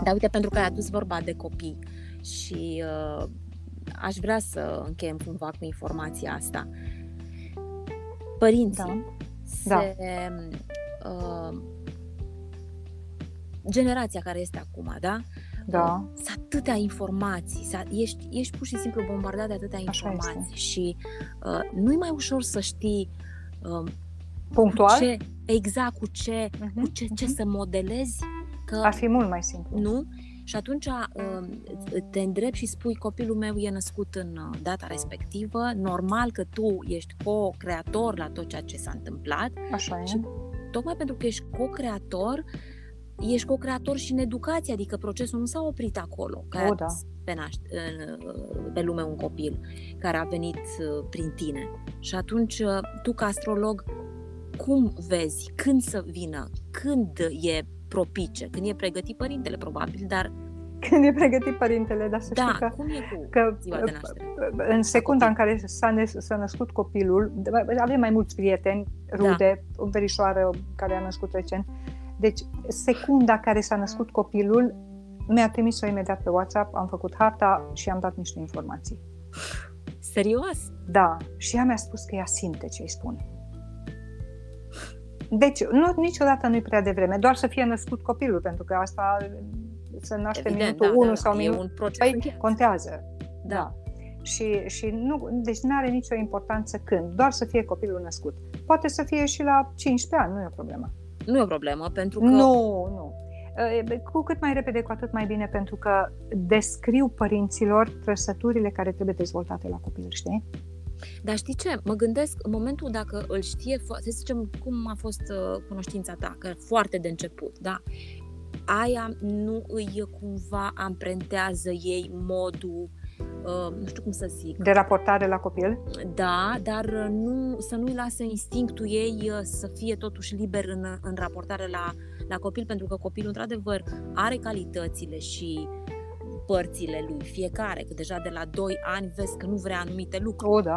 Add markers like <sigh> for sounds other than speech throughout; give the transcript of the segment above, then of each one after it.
Da. Dar uite, pentru că ai adus vorba de copii și uh, aș vrea să încheiem cumva cu informația asta. Părinții Da. se... Uh, generația care este acum, da? Da. Sunt atâtea informații, s-a, ești, ești pur și simplu bombardat de atâtea Așa informații este. și uh, nu-i mai ușor să știi uh, Punctual? ce, exact cu ce, Mhm, cu ce, ce mhm. să modelezi, că Ar fi mult mai simplu. nu? Și atunci uh, te îndrept și spui copilul meu e născut în uh, data respectivă, normal că tu ești co-creator la tot ceea ce s-a întâmplat, Așa e. Și tocmai pentru că ești co-creator, ești co-creator și în educație, adică procesul nu s-a oprit acolo, că O, ai da. adus pe, naș- în- pe lume un copil care a venit uh, prin tine. Și atunci uh, tu ca astrolog, cum vezi, când să vină, când e propice, când e pregătit părintele probabil, dar Când e pregătit părintele, dar să da, știi că cum e cu că ziua de naștere? în secunda în care s-a, nes- s-a născut copilul, avem mai mulți prieteni, rude, o verișoară care a născut recent. Deci, secunda care s-a născut copilul, mi-a trimis-o imediat pe WhatsApp, am făcut harta și am dat niște informații. Serios? Da, și ea mi-a spus că ea simte ce îi spune. Deci, nu, niciodată nu-i prea devreme, doar să fie născut copilul, pentru că asta să naște Evident, minutul da, 1 da, sau e minutul un proces Păi, încheiat. contează. Da. Da. Și, și nu, deci nu are nicio importanță când, doar să fie copilul născut. Poate să fie și la 15 ani, nu e o problemă. Nu e o problemă, pentru că Nu, nu. E, Cu cât mai repede, cu atât mai bine, pentru că descriu părinților trăsăturile care trebuie dezvoltate la copil, știi? Dar știi ce? Mă gândesc în momentul dacă îl știe, fo- să zicem cum a fost uh, cunoștința ta, că foarte de început, da? Aia nu îi cumva amprentează ei modul, uh, nu știu cum să zic, De raportare la copil. da, dar uh, nu, să nu-i lasă instinctul ei uh, să fie totuși liber în, în raportare la, la copil, pentru că copilul într-adevăr are calitățile și părțile lui, fiecare, că deja de la 2 ani vezi că nu vrea anumite lucruri. O, da.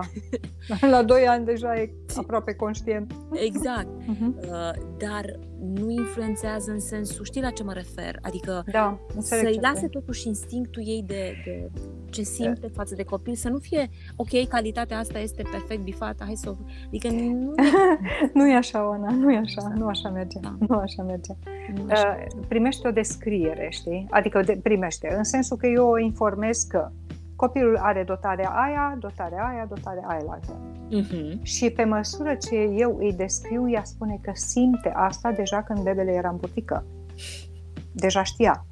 <laughs> La 2 ani deja e <laughs> aproape conștient. Exact. Mhm. Uh, dar nu influențează în sensul, știi la ce mă refer? Adică Da, înțeleg să-i ce lase spui. totuși instinctul ei de, de ce simte față de copil, să nu fie, ok, calitatea asta este perfect bifată, hai să o... Adică <laughs> nu, Nu e așa, Ona, nu e așa, Exact. nu așa merge. Da. Nu așa merge. Nu așa. Uh, primește o descriere, știi? Adică de, primește, în sensul că eu o informez că copilul are dotarea aia, dotarea aia, dotarea aia la altă. Mhm. Și pe măsură ce eu îi descriu, ea spune că simte asta deja când bebele era în butică. Deja știa.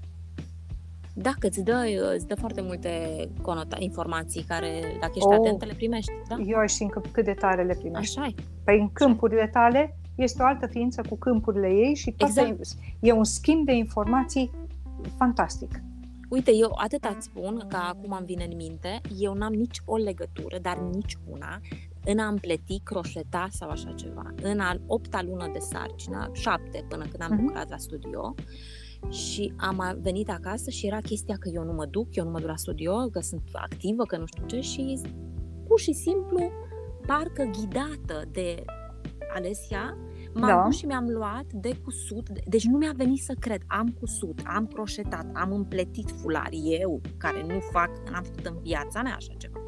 Da, că îți dă, îți dă foarte multe conota, informații care, dacă ești Oh. atent, le primești. Da? Eu aș ști încă cât de tare le primești. Așa e. Păi în câmpurile tale este o altă ființă cu câmpurile ei și toate, Exact. e un schimb de informații fantastic. Uite, eu atât îți spun că acum îmi vine în minte, eu n-am nici o legătură, dar nici una, în a împleti, croșeta sau așa ceva. În al opta lună de sarcină, șapte până când am Mhm. lucrat la studio, și am a- venit acasă și era chestia că eu nu mă duc, eu nu mă duc la studio, că sunt activă, că nu știu ce și pur și simplu, parcă ghidată de Alesia, m-am Da. dus și mi-am luat de cusut, de- deci nu mi-a venit să cred, am cusut, am croșetat, am împletit fulari, eu, care nu fac, n-am făcut în viața mea așa ceva.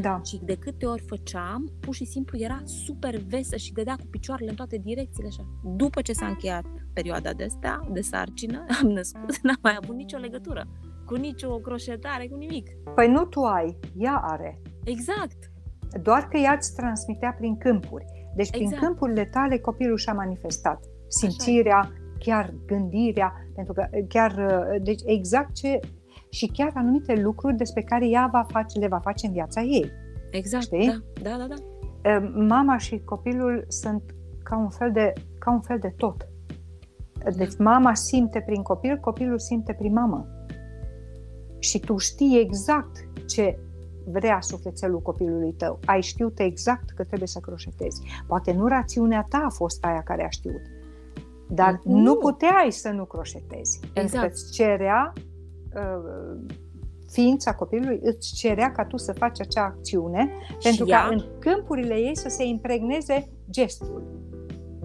Da. Și de câte ori făceam, pur și simplu era super vesă și dădea cu picioarele în toate direcțiile așa. După ce s-a încheiat perioada de astea, de sarcină, <laughs> am născut, n-am mai avut nicio legătură cu nicio croșetare, cu nimic. Păi nu tu ai, ea are. Exact. Doar că ea îți transmitea prin câmpuri. Deci prin Exact. câmpurile tale copilul și-a manifestat simțirea, chiar gândirea, pentru că chiar, uh, deci exact ce și chiar anumite lucruri despre care ea va face, le va face în viața ei. Exact. Știi? Da, da, da. da. Uh, Mama și copilul sunt ca un fel de, ca un fel de tot. Deci mama simte prin copil, copilul simte prin mamă. Și tu știi exact ce vrea sufletelul copilului tău. Ai știut exact că trebuie să croșetezi. Poate nu rațiunea ta a fost aia care a știut, dar Nu. nu, puteai să nu croșetezi. Pentru Exact. că îți cerea uh, ființa copilului îți cerea ca tu să faci acea acțiune pentru și ca ea, în câmpurile ei să se impregneze gestul.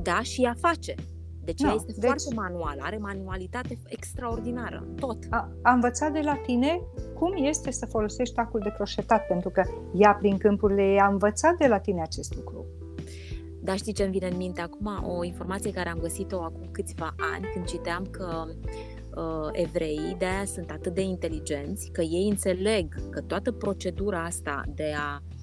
da, și ea face. Deci No, ea este deci- foarte manuală, are manualitate extraordinară, tot. A, a învățat de la tine cum este să folosești tacul de croșetat, pentru că ea, prin câmpurile ei, a învățat de la tine acest lucru. Dar știi ce îmi vine în minte acum? O informație care am găsit-o acum câțiva ani când citeam că uh, evreii de aia sunt atât de inteligenți că ei înțeleg că toată procedura asta de a uh,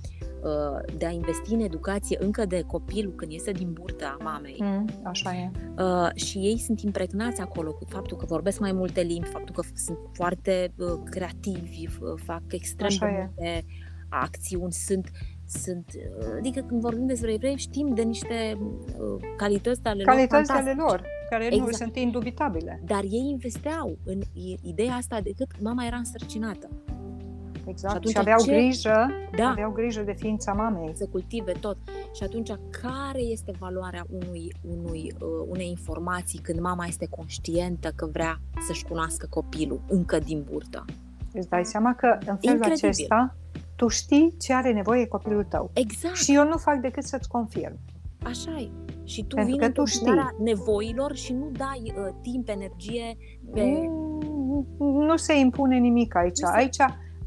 de a investi în educație încă de copilul când iese din burta mamei Mm, așa e. uh, și ei sunt impregnați acolo cu faptul că vorbesc mai multe limbi, faptul că sunt foarte uh, creativi, f- fac extrem Așa de e. multe acțiuni, sunt sunt, uh, adică când vorbim despre evrei știm de niște uh, calități ale lor Calitățile ale fantastice. lor, care nu Exact. sunt indubitabile. Dar ei investeau în i- ideea asta de cât mama era însărcinată. Exact. atunci Și aveau ce- grijă, Da. aveau grijă de ființa mamei. Să cultive tot. Și atunci, care este valoarea unui, unui, uh, unei informații când mama este conștientă că vrea să-și cunoască copilul încă din burtă? Îți dai seama că în felul Incredibil. acesta tu știi ce are nevoie copilul tău. Exact, Și eu nu fac decât să-ți confirm. așa e. Și tu Pentru vii că în tu întâmpinarea nevoilor și nu dai uh, timp, energie pe... Mm, Nu se impune nimic aici. Nu se- Aici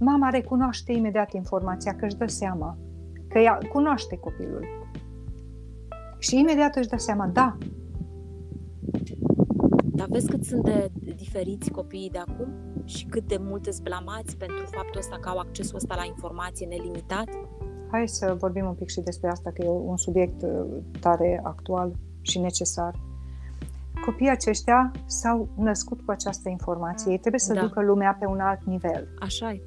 mama recunoaște imediat informația, că își dă seama, că ea cunoaște copilul. Și imediat își dă seama, da, Dar vezi cât sunt de diferiți copiii de acum? Și cât de mult îți blamați pentru faptul ăsta că au accesul ăsta la informație nelimitat? hai să vorbim un pic și despre asta, că e un subiect uh, tare actual și necesar. Copiii aceștia s-au născut cu această informație. Ei trebuie să Da. ducă lumea pe un alt nivel. Așa e.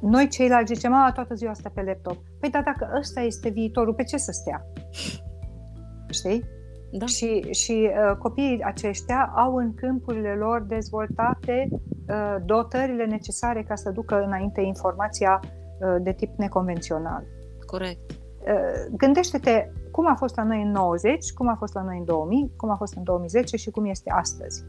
Noi ceilalți zicem, a, toată ziua asta pe laptop. Păi da, dacă ăsta este viitorul, pe ce să stea? Știi? Da. Și, și uh, copiii aceștia au în câmpurile lor dezvoltate uh, dotările necesare ca să ducă înainte informația uh, de tip neconvențional. Corect. Uh, gândește-te cum a fost la noi în 90, cum a fost la noi în 2000, cum a fost în 2010 și cum este astăzi.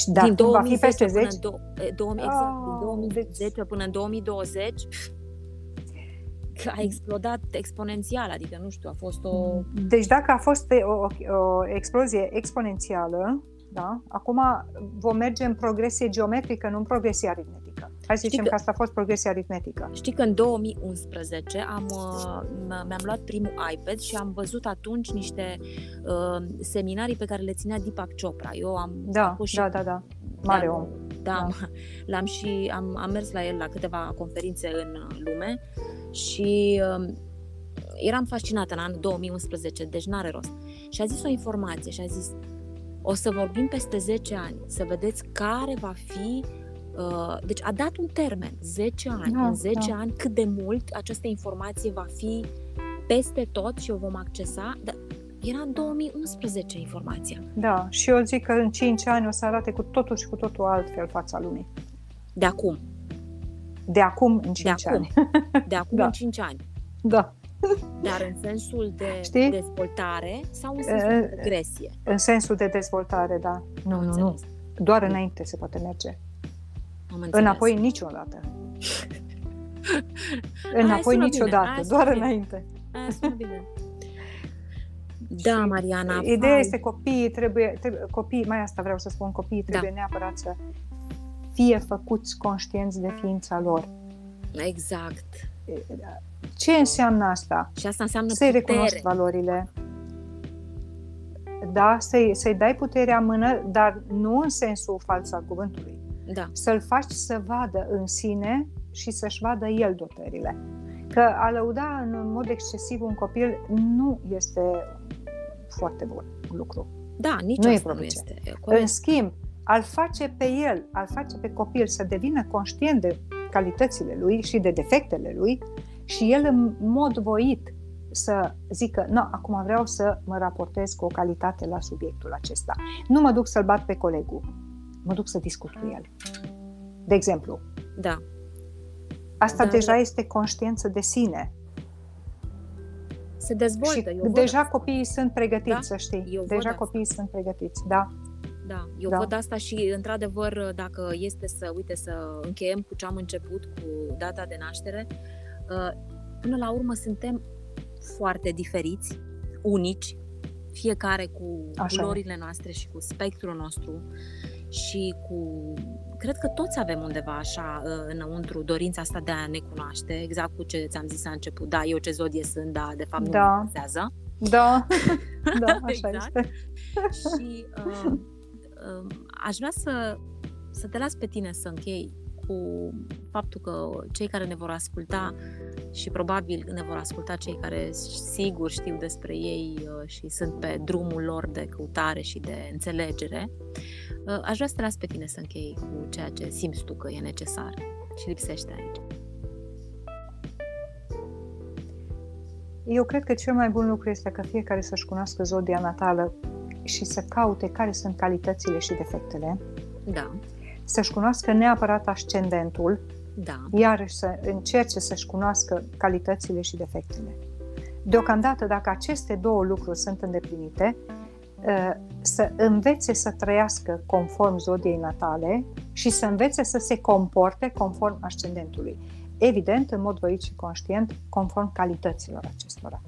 Și dar din cum va fi 2010 peste până 10, în do- e, 2000, exact, Ah, din 2010 până în 2020 că a explodat exponențial, adică nu știu, a fost o... Deci dacă a fost o, o, o explozie exponențială, da, acum vom merge în progresie geometrică, nu în progresie aritmetică. Hai să Știi zicem că- că asta a fost progresie aritmetică. Știi că în 2011 am, uh, m- mi-am luat primul iPad și am văzut atunci niște uh, seminarii pe care le ținea Deepak Chopra. Eu am Da, fost și da, da, da. Mare l-am- om. Da, am, l-am și am, am mers la el la câteva conferințe în uh, lume și um, eram fascinată în anul 2011, deci n-are rost. Și a zis o informație și a zis o să vorbim peste 10 ani, să vedeți care va fi uh, deci a dat un termen, 10 ani. Da, în 10 da. ani cât de mult această informație va fi peste tot și o vom accesa, dar era în 2011 informația. Da, și eu zic că în 5 ani o să arate cu totul și cu totul altfel fața lumii. De acum, De acum în 5 de acum, ani. de acum <laughs> Da. în 5 ani. Da, Dar în sensul de Știi? dezvoltare sau în sensul Eh, de regresie? în sensul de dezvoltare, da. Nu, Am nu, nu. înțeles. Doar înainte se poate merge. Am înțeles. Înapoi niciodată. <laughs> Aia Înapoi sună niciodată, bine, aia sună doar bine. înainte. Aia sună bine. <laughs> Da, Și Mariana. Ideea fai. este copiii trebuie, trebuie copiii, mai asta vreau să spun, copiii trebuie neapărat să fie făcuți conștienți de ființa lor. Exact. Ce înseamnă asta? Și asta înseamnă Să-i putere. recunoști valorile. Da, să-i, să-i dai puterea în mână, dar nu în sensul fals al cuvântului. Da, Să-l faci să vadă în sine și să-și vadă el dotările. Că a lăuda în mod excesiv un copil nu este foarte bun un lucru. da, nici Nu e asta nu propice. este. E În corect. schimb, al face pe el, al face pe copil să devină conștient de calitățile lui și de defectele lui și el în mod voit să zică, nu, acum vreau să mă raportez cu o calitate la subiectul acesta. Nu mă duc să-l bat pe colegul, mă duc să discut cu el. De exemplu, Da, asta Da, deja da. este conștiență de sine. se dezvoltă. și eu văd deja asta. copiii sunt pregătiți, Da, să știi. eu văd Deja asta. copiii sunt pregătiți, da. Da, eu Da. văd asta și, într-adevăr, dacă este să, uite, să încheiem cu ce am început, cu data de naștere, uh, până la urmă suntem foarte diferiți, unici, fiecare cu Așa culorile e. noastre și cu spectrul nostru și cu... Cred că toți avem undeva așa uh, înăuntru dorința asta de a ne cunoaște, exact cu ce ți-am zis la început. Da, eu ce zodie sunt, da, de fapt nu da. mă interesează. Da, <laughs> da, așa exact. este. și uh, uh, aș vrea să, să te las pe tine să închei cu faptul că cei care ne vor asculta și probabil ne vor asculta cei care sigur știu despre ei uh, și sunt pe drumul lor de căutare și de înțelegere, uh, aș vrea să te las pe tine să închei cu ceea ce simți tu că e necesar și lipsește aici. Eu cred că cel mai bun lucru este că fiecare să-și cunoască zodia natală și să caute care sunt calitățile și defectele. Da să-și cunoască neapărat ascendentul, da. iarăși să încerce să-și cunoască calitățile și defectele. Deocamdată, dacă aceste două lucruri sunt îndeplinite, ă, să învețe să trăiască conform zodiei natale și să învețe să se comporte conform ascendentului. Evident, în mod voit și conștient, conform calităților acestora.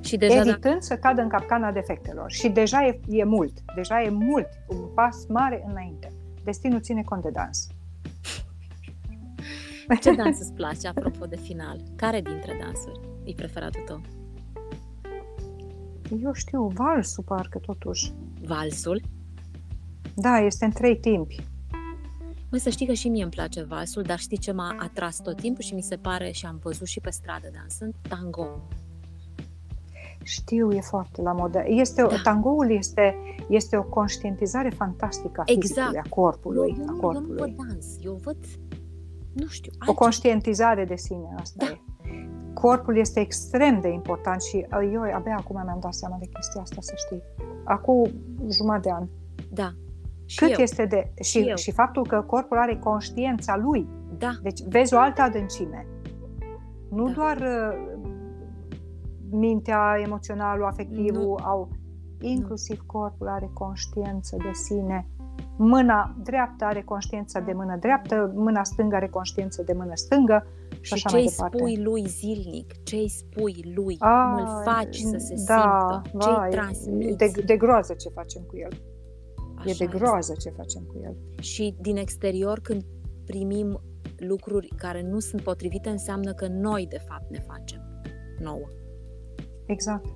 Și deja Evitând da... să cadă în capcana defectelor. Și deja e, e mult, deja e mult, un pas mare înainte. Destinul ține cont de dans. Ce dans îți place, apropo de final? Care dintre dansuri e preferatul tău? Eu știu, valsul parcă totuși. Valsul? Da, este în trei timpi. Măi, să știi că și mie îmi place valsul, dar știi ce m-a atras tot timpul și mi se pare și am văzut și pe stradă dansând? Tango. Știu, e foarte la modă. Este, da. Tangoul este, este o conștientizare fantastică a exact. a corpului. Eu, a corpului. eu nu văd dans, eu văd, nu știu, altceva. O conștientizare de sine, asta da. e. Corpul este extrem de important și uh, eu abia acum mi-am dat seama de chestia asta, să știi. Acum jumătate de an. Da. Și Cât eu. este de... Și, și, și faptul că corpul are conștiința lui. Da. Deci vezi o altă adâncime. Nu da. doar uh, mintea, emoționalul, afectivul nu. au inclusiv corpul are conștiință de sine. Mâna dreaptă are conștiința de mână dreaptă, mâna stângă are conștiință de mână stângă și, și așa ce îi spui lui zilnic, ce îi spui lui, A, cum îl faci să se da, simtă, ce îi transmiți. De, de groază ce facem cu el. Așa e de groază este. ce facem cu el. Și din exterior, când primim lucruri care nu sunt potrivite, înseamnă că noi, de fapt, ne facem nouă. Exact.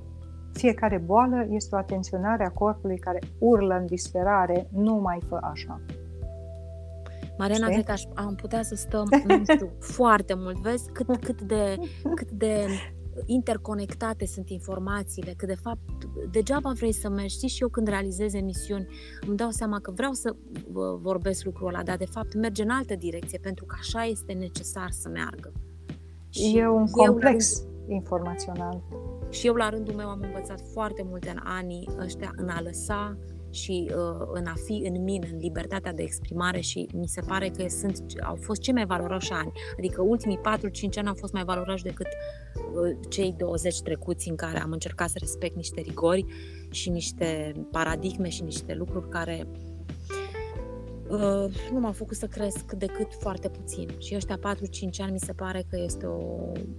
Fiecare boală este o atenționare a corpului care urlă în disperare, nu mai fă așa. Mariana, Știi? cred că aș, am putea să stăm, nu știu, <laughs> foarte mult. Vezi cât, <laughs> cât, de, cât de interconectate sunt informațiile, că de fapt degeaba vrei să mergi. Știi, și eu când realizez emisiuni îmi dau seama că vreau să vorbesc lucrul ăla, dar de fapt merge în altă direcție, pentru că așa este necesar să meargă. Și e un complex informațional. Și eu, la rândul meu, am învățat foarte multe în anii ăștia în a lăsa și uh, în a fi în mine, în libertatea de exprimare și mi se pare că sunt, au fost cei mai valoroși ani. Adică ultimii 4-5 ani au fost mai valoroși decât uh, cei 20 trecuți în care am încercat să respect niște rigori și niște paradigme și niște lucruri care uh, Uh, nu m-au făcut să cresc decât foarte puțin. Și ăștia 4-5 ani mi se pare că este o,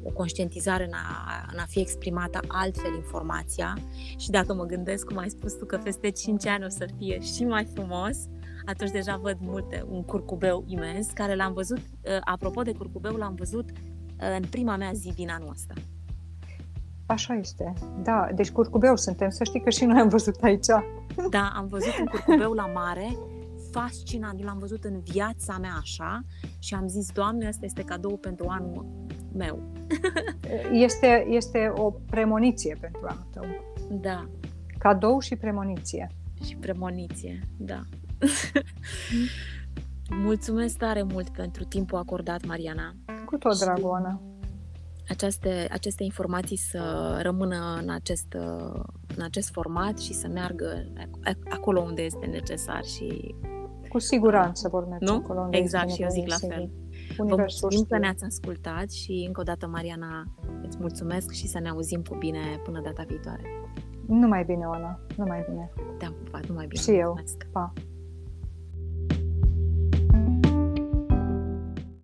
o conștientizare în a, în a fi exprimată altfel informația și dacă mă gândesc, cum ai spus tu, că peste 5 ani o să fie și mai frumos, atunci deja văd multe, un curcubeu imens, care l-am văzut, uh, apropo de curcubeu, l-am văzut uh, în prima mea zi din anul ăsta. Așa este. Da, deci curcubeu suntem. Să știi că și noi am văzut aici. Da, am văzut un curcubeu la mare fascinant. Eu l-am văzut în viața mea așa și am zis, Doamne, ăsta este cadou pentru anul meu. <laughs> este, este o premoniție pentru anul tău. Da. Cadou și premoniție. Și premoniție, da. <laughs> Mulțumesc tare mult pentru timpul acordat, Mariana. Cu tot dragul, Ana. Aceste, aceste informații să rămână în acest, în acest format și să meargă acolo unde este necesar și cu siguranță vor merge nu? acolo unde Exact, și eu zic la fel. Vă mulțumim că ne-ați ascultat și încă o dată, Mariana, îți mulțumesc și să ne auzim cu bine până data viitoare. Numai bine, Oana, numai bine. Te-am pupat, numai bine. Și eu. Mulțumesc. Pa!